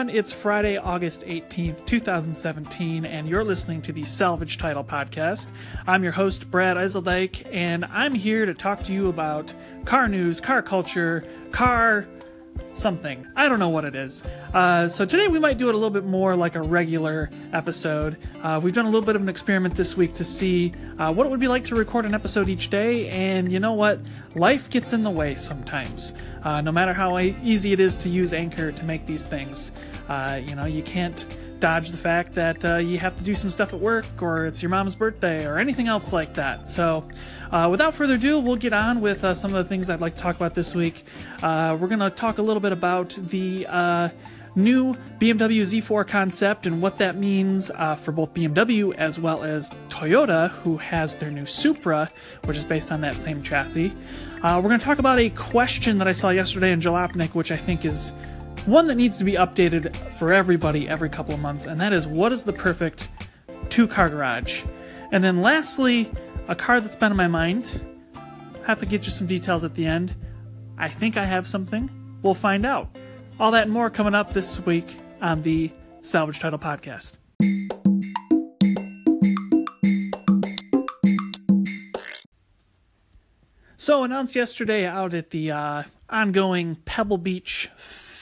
everyone. It's Friday, August 18th, 2017, and you're listening to the Salvage Title Podcast. I'm your host, Brad Eiseldike, and I'm here to talk to you about car news, car culture, car something. I don't know what it is. Uh, so today we might do it a little bit more like a regular episode. Uh, we've done a little bit of an experiment this week to see uh, what it would be like to record an episode each day, and you know what? Life gets in the way sometimes. Uh, no matter how easy it is to use Anchor to make these things, uh, you know, you can't dodge the fact that uh, you have to do some stuff at work or it's your mom's birthday or anything else like that. So, uh, without further ado, we'll get on with uh, some of the things I'd like to talk about this week. Uh, we're going to talk a little bit about the uh, new BMW Z4 concept and what that means uh, for both BMW as well as Toyota, who has their new Supra, which is based on that same chassis. we're going to talk about a question that I saw yesterday in Jalopnik, which I think is one that needs to be updated for everybody every couple of months, and that is what is the perfect two car garage? And then lastly, a car that's been in my mind. Have to get you some details at the end. I think I have something. We'll find out. All that and more coming up this week on the Salvage Title Podcast. So, announced yesterday out at the uh, ongoing Pebble Beach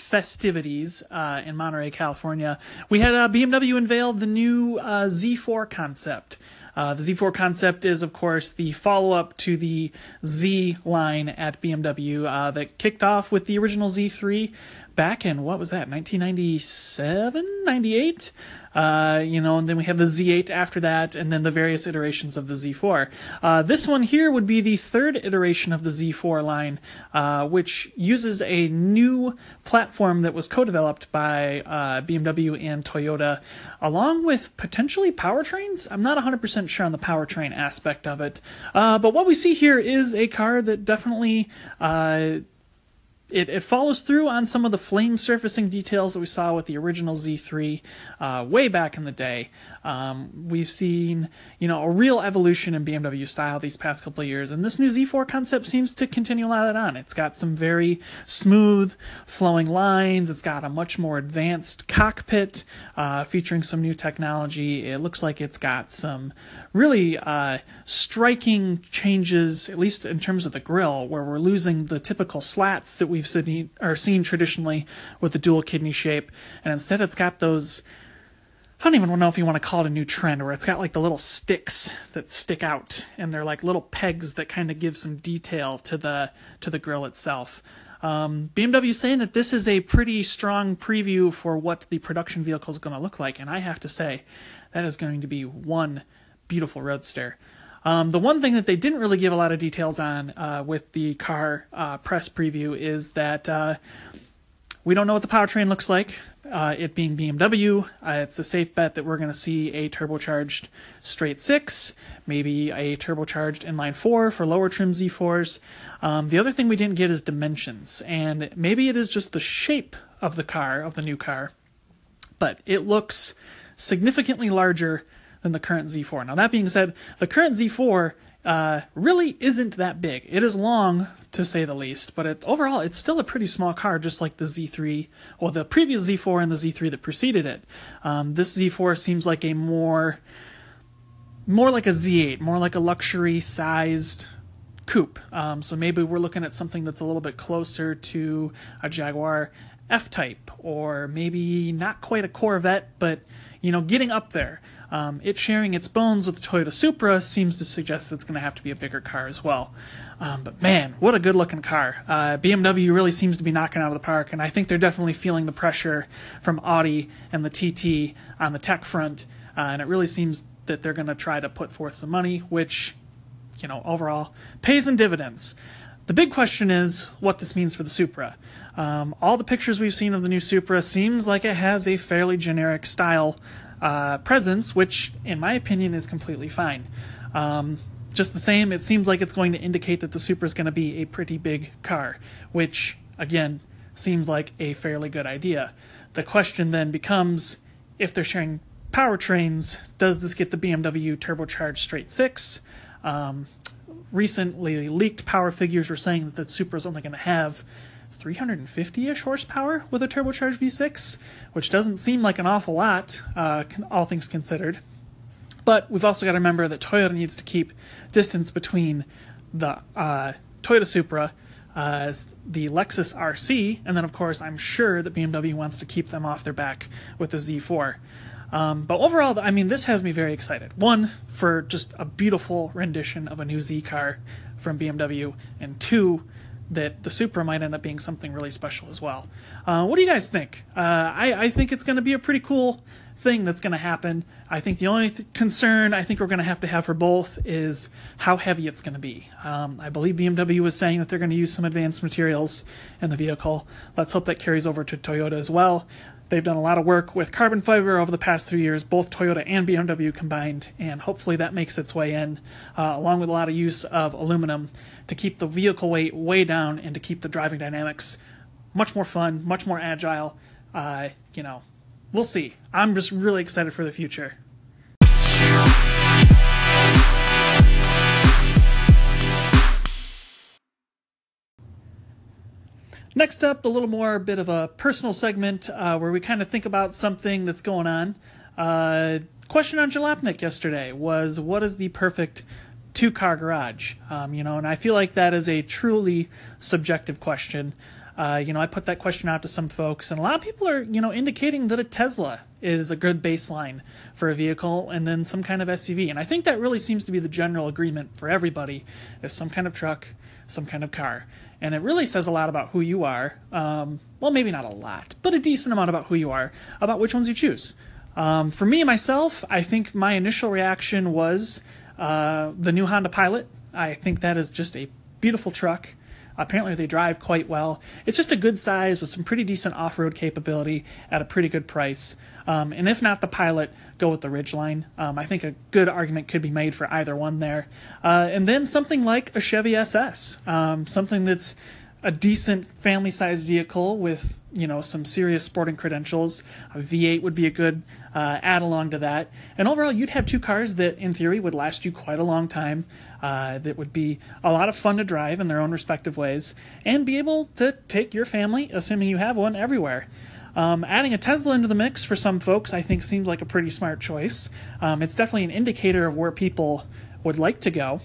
festivities uh, in Monterey, California, we had uh, BMW unveil the new uh, Z4 concept. Uh, the Z4 concept is, of course, the follow up to the Z line at BMW uh, that kicked off with the original Z3 back in, what was that, 1997, 98? Uh, you know, and then we have the Z8 after that, and then the various iterations of the Z4. Uh, this one here would be the third iteration of the Z4 line, uh, which uses a new platform that was co-developed by uh, BMW and Toyota, along with potentially powertrains. I'm not 100% sure on the powertrain aspect of it, uh, but what we see here is a car that definitely it, it follows through on some of the flame surfacing details that we saw with the original Z3 uh, way back in the day. Um, we've seen, you know, a real evolution in BMW style these past couple of years, and this new Z4 concept seems to continue a lot of that on. It's got some very smooth, flowing lines. It's got a much more advanced cockpit, uh, featuring some new technology. It looks like it's got some really uh, striking changes, at least in terms of the grill, where we're losing the typical slats that we've seen, are seen traditionally with the dual kidney shape, and instead it's got those I don't even know if you want to call it a new trend where it's got like the little sticks that stick out and they're like little pegs that kind of give some detail to the to the grill itself. Um, BMW saying that this is a pretty strong preview for what the production vehicle is going to look like, and I have to say that is going to be one beautiful roadster. Um, the one thing that they didn't really give a lot of details on uh, with the car uh, press preview is that uh, we don't know what the powertrain looks like. Uh, it being BMW, uh, it's a safe bet that we're going to see a turbocharged straight six, maybe a turbocharged inline four for lower trim Z4s. Um, the other thing we didn't get is dimensions, and maybe it is just the shape of the car, of the new car, but it looks significantly larger than the current Z4. Now, that being said, the current Z4 uh, really isn't that big. It is long, to say the least, but it, overall, it's still a pretty small car, just like the Z3, or the previous Z4 and the Z3 that preceded it. Um, this Z4 seems like a more, more like a Z8, more like a luxury sized coupe. Um, so maybe we're looking at something that's a little bit closer to a Jaguar F-Type, or maybe not quite a Corvette, but you know, getting up there. Um, it sharing its bones with the Toyota Supra seems to suggest that it's going to have to be a bigger car as well. Um, but man, what a good looking car. Uh, BMW really seems to be knocking out of the park, and I think they're definitely feeling the pressure from Audi and the TT on the tech front. Uh, and it really seems that they're going to try to put forth some money, which, you know, overall pays in dividends. The big question is what this means for the Supra. Um, all the pictures we've seen of the new Supra seems like it has a fairly generic style uh, presence, which, in my opinion, is completely fine. Um, just the same, it seems like it's going to indicate that the Supra is going to be a pretty big car, which, again, seems like a fairly good idea. The question then becomes if they're sharing powertrains, does this get the BMW turbocharged straight six? Um, recently leaked power figures were saying that the Supra is only going to have 350 ish horsepower with a turbocharged V6, which doesn't seem like an awful lot, uh, all things considered. But we've also got to remember that Toyota needs to keep distance between the uh, Toyota Supra, uh, the Lexus RC, and then, of course, I'm sure that BMW wants to keep them off their back with the Z4. Um, but overall, I mean, this has me very excited. One, for just a beautiful rendition of a new Z car from BMW, and two, that the Supra might end up being something really special as well. Uh, what do you guys think? Uh, I, I, think it's going to be a pretty cool thing that's going to happen. I think the only th- concern I think we're going to have to have for both is how heavy it's going to be. Um, I believe BMW was saying that they're going to use some advanced materials in the vehicle. Let's hope that carries over to Toyota as well. They've done a lot of work with carbon fiber over the past three years, both Toyota and BMW combined, and hopefully that makes its way in, uh, along with a lot of use of aluminum to keep the vehicle weight way down and to keep the driving dynamics much more fun, much more agile. Uh, you know, we'll see. I'm just really excited for the future. Next up, a little more bit of a personal segment uh, where we kind of think about something that's going on. Uh, question on Jalopnik yesterday was what is the perfect two car garage? Um, you know, and I feel like that is a truly subjective question. Uh, you know, I put that question out to some folks, and a lot of people are, you know, indicating that a Tesla is a good baseline for a vehicle, and then some kind of SUV. And I think that really seems to be the general agreement for everybody: is some kind of truck, some kind of car and it really says a lot about who you are. Um, well, maybe not a lot, but a decent amount about who you are, about which ones you choose. Um, for me myself, I think my initial reaction was uh, the new Honda Pilot. I think that is just a beautiful truck. Apparently, they drive quite well. It's just a good size with some pretty decent off road capability at a pretty good price. Um, and if not the Pilot, go with the Ridgeline. Um, I think a good argument could be made for either one there. Uh, and then something like a Chevy SS, um, something that's a decent family sized vehicle with you know some serious sporting credentials. A V8 would be a good uh, add along to that. And overall, you'd have two cars that, in theory, would last you quite a long time. Uh, that would be a lot of fun to drive in their own respective ways, and be able to take your family, assuming you have one, everywhere. Um, adding a Tesla into the mix for some folks, I think, seems like a pretty smart choice. Um, it's definitely an indicator of where people would like to go.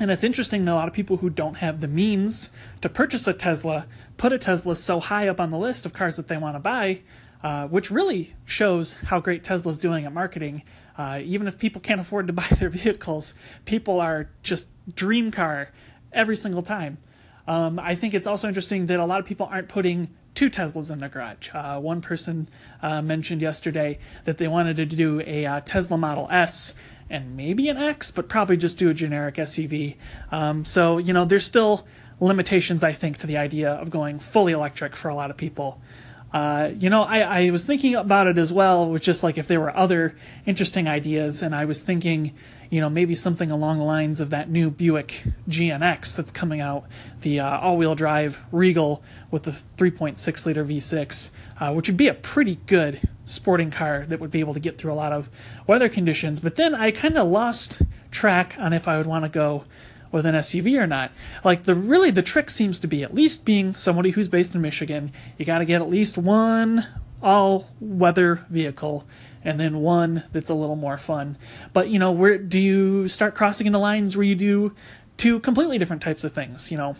And it's interesting that a lot of people who don't have the means to purchase a Tesla put a Tesla so high up on the list of cars that they want to buy, uh, which really shows how great Tesla's doing at marketing. Uh, even if people can't afford to buy their vehicles, people are just dream car every single time. Um, I think it's also interesting that a lot of people aren't putting two Teslas in the garage. Uh, one person uh, mentioned yesterday that they wanted to do a uh, Tesla Model S and maybe an X, but probably just do a generic SUV. Um, so, you know, there's still limitations, I think, to the idea of going fully electric for a lot of people. Uh, you know, I, I was thinking about it as well, with just like if there were other interesting ideas, and I was thinking, you know, maybe something along the lines of that new Buick GNX that's coming out, the uh, all-wheel drive Regal with the 3.6 liter V6, uh, which would be a pretty good sporting car that would be able to get through a lot of weather conditions. But then I kind of lost track on if I would want to go with an SUV or not. Like the really the trick seems to be at least being somebody who's based in Michigan, you got to get at least one all-weather vehicle and then one that's a little more fun. But you know, where do you start crossing into lines where you do two completely different types of things? You know,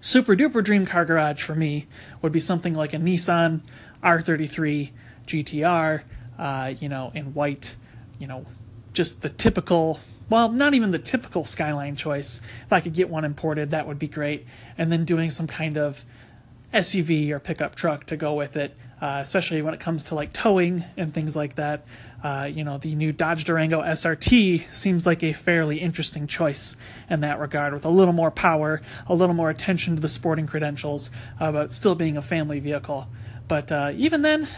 super duper dream car garage for me would be something like a Nissan R33 GTR, uh, you know, in white, you know, just the typical. Well, not even the typical Skyline choice. If I could get one imported, that would be great. And then doing some kind of SUV or pickup truck to go with it uh, especially when it comes to like towing and things like that. Uh, you know, the new Dodge Durango SRT seems like a fairly interesting choice in that regard, with a little more power, a little more attention to the sporting credentials, uh, but still being a family vehicle. But uh, even then,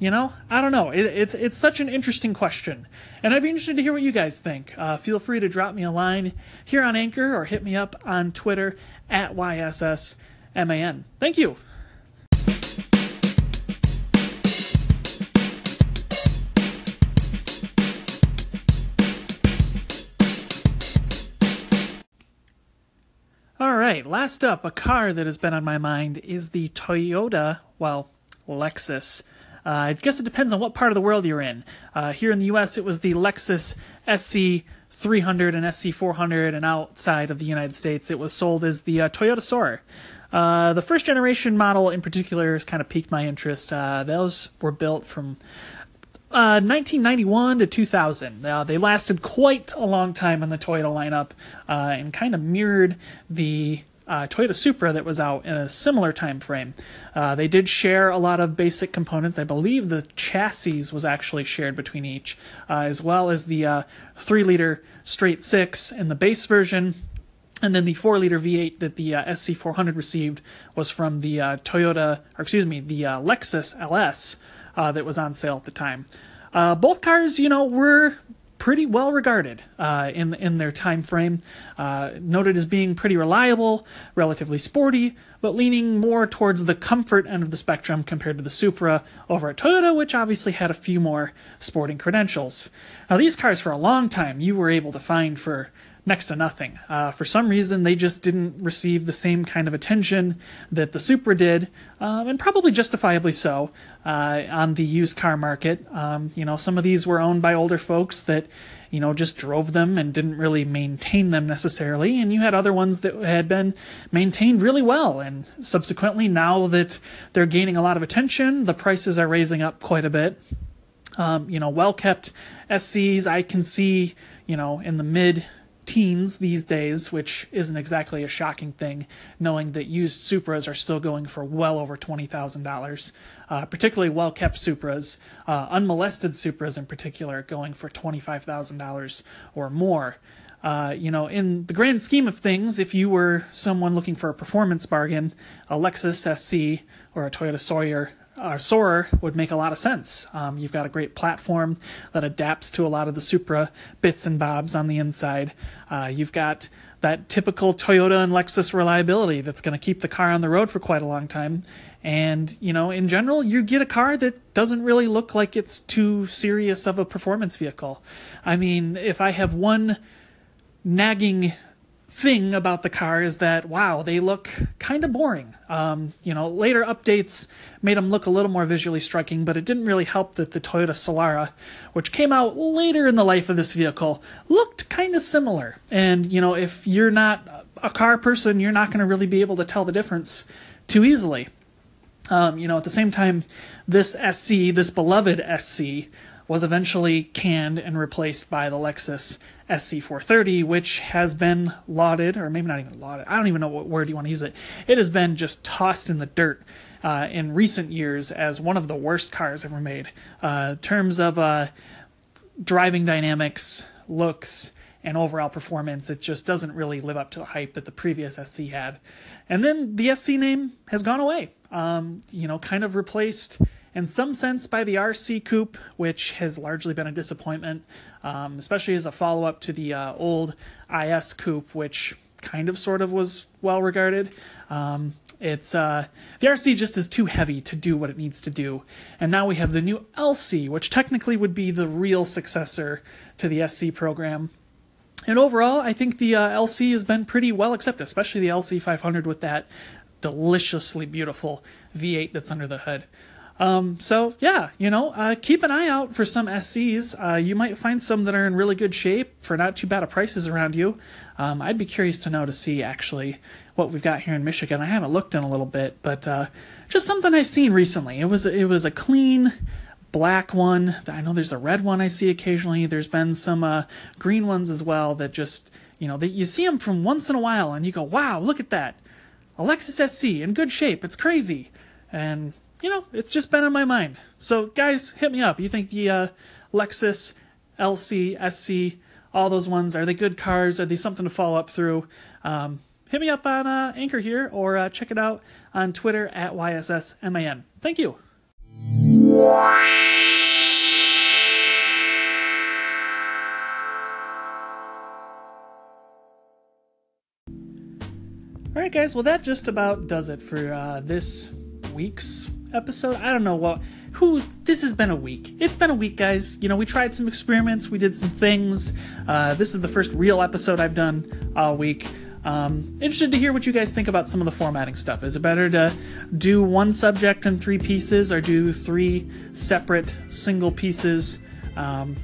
you know, I don't know. It, it's it's such an interesting question, and I'd be interested to hear what you guys think. Uh, feel free to drop me a line here on Anchor or hit me up on Twitter at YSSMAN. Thank you. Right, last up, a car that has been on my mind is the Toyota, well, Lexus. Uh, I guess it depends on what part of the world you're in. Uh, here in the US, it was the Lexus SC 300 and SC 400, and outside of the United States, it was sold as the uh, Toyota Soarer. Uh, the first generation model in particular has kind of piqued my interest. Uh, those were built from 1991 uh, to 2000. Uh, they lasted quite a long time in the Toyota lineup uh, and kind of mirrored the uh, Toyota Supra that was out in a similar time frame. Uh, they did share a lot of basic components. I believe the chassis was actually shared between each, as well as the 3 liter straight six in the base version. And then the 4 liter V8 that the SC400 received was from the Toyota, or excuse me, the Lexus LS that was on sale at the time. Uh, both cars, you know, were pretty well regarded uh, in in their time frame, uh, noted as being pretty reliable, relatively sporty, but leaning more towards the comfort end of the spectrum compared to the Supra over at Toyota, which obviously had a few more sporting credentials. Now, these cars for a long time you were able to find for next to nothing. Uh, for some reason, they just didn't receive the same kind of attention that the Supra did, um, and probably justifiably so, uh, on the used car market. Um, you know, some of these were owned by older folks that, you know, just drove them and didn't really maintain them necessarily, and you had other ones that had been maintained really well, and subsequently, now that they're gaining a lot of attention, the prices are raising up quite a bit. Um, you know, well kept SCs, I can see, you know, in the mid teens these days, which isn't exactly a shocking thing, knowing that used Supras are still going for well over $20,000. Uh, particularly well kept Supras, uh, unmolested Supras in particular, going for $25,000 or more. Uh, you know, in the grand scheme of things, if you were someone looking for a performance bargain, a Lexus SC or a Toyota Sawyer uh, Soarer would make a lot of sense. Um, you've got a great platform that adapts to a lot of the Supra bits and bobs on the inside. Uh, you've got that typical Toyota and Lexus reliability that's going to keep the car on the road for quite a long time. And, you know, in general, you get a car that doesn't really look like it's too serious of a performance vehicle. I mean, if I have one nagging thing about the car is that wow they look kind of boring. Um, you know later updates made them look a little more visually striking but it didn't really help that the toyota solara which came out later in the life of this vehicle looked kind of similar. And you know if you're not a car person you're not going to really be able to tell the difference too easily. Um, you know at the same time this sc this beloved sc was eventually canned and replaced by the lexus SC430, which has been lauded, or maybe not even lauded, I don't even know what word you want to use it. It has been just tossed in the dirt uh, in recent years as one of the worst cars ever made. Uh, terms of uh, driving dynamics, looks, and overall performance, it just doesn't really live up to the hype that the previous SC had. And then the SC name has gone away, um, you know, kind of replaced in some sense by the RC Coupe, which has largely been a disappointment, um, especially as a follow up to the uh, old IS Coupe, which kind of sort of was well regarded. Um, it's uh, the RC just is too heavy to do what it needs to do, and now we have the new LC, which technically would be the real successor to the SC program. And overall, I think the uh, LC has been pretty well accepted, especially the LC 500 with that deliciously beautiful V8 that's under the hood. Um, so yeah, you know, uh, keep an eye out for some SCs. Uh, you might find some that are in really good shape for not too bad of prices around you. Um, I'd be curious to know to see actually what we've got here in Michigan. I haven't looked in a little bit, but uh, just something I've seen recently. It was it was a clean black one. I know there's a red one I see occasionally. There's been some uh, green ones as well that just you know that you see them from once in a while and you go, wow, look at that, a Lexus SC in good shape. It's crazy, and you know, it's just been on my mind. So, guys, hit me up. You think the uh, Lexus LC, SC, all those ones, are they good cars? Are they something to follow up through? Um, hit me up on uh, Anchor here or uh, check it out on Twitter at YSSMAN. Thank you. All right, guys. Well, that just about does it for uh, this week's episode. I don't know what who this has been a week. It's been a week, guys. You know, we tried some experiments, we did some things. Uh, this is the first real episode I've done all week. Um, interested to hear what you guys think about some of the formatting stuff. Is it better to do one subject in three pieces or do three separate single pieces? Um,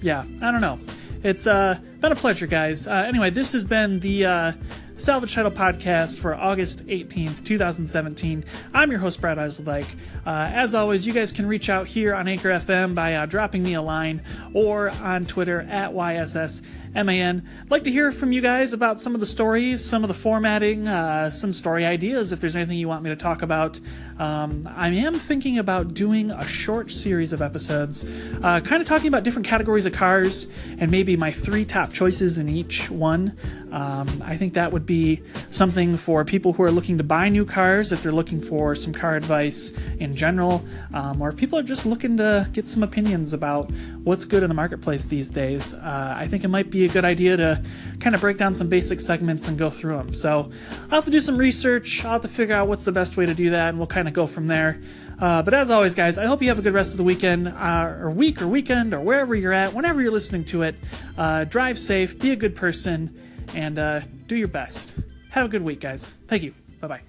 yeah, I don't know. It's uh, been a pleasure, guys. Uh, anyway, this has been the uh, Salvage Title Podcast for August 18th, 2017. I'm your host, Brad Eiseldike. Uh, as always, you guys can reach out here on Anchor FM by uh, dropping me a line or on Twitter at YSS MAN. Like to hear from you guys about some of the stories, some of the formatting, uh, some story ideas, if there's anything you want me to talk about. Um, I am thinking about doing a short series of episodes, uh, kind of talking about different categories of cars and maybe my three top choices in each one. Um, I think that would be something for people who are looking to buy new cars, if they're looking for some car advice in general, um, or people are just looking to get some opinions about what's good in the marketplace these days. Uh, I think it might be a good idea to kind of break down some basic segments and go through them. So I'll have to do some research. I'll have to figure out what's the best way to do that, and we'll kind of go from there. Uh, but as always, guys, I hope you have a good rest of the weekend, uh, or week, or weekend, or wherever you're at, whenever you're listening to it. Uh, drive safe, be a good person, and uh, do your best. Have a good week, guys. Thank you. Bye bye.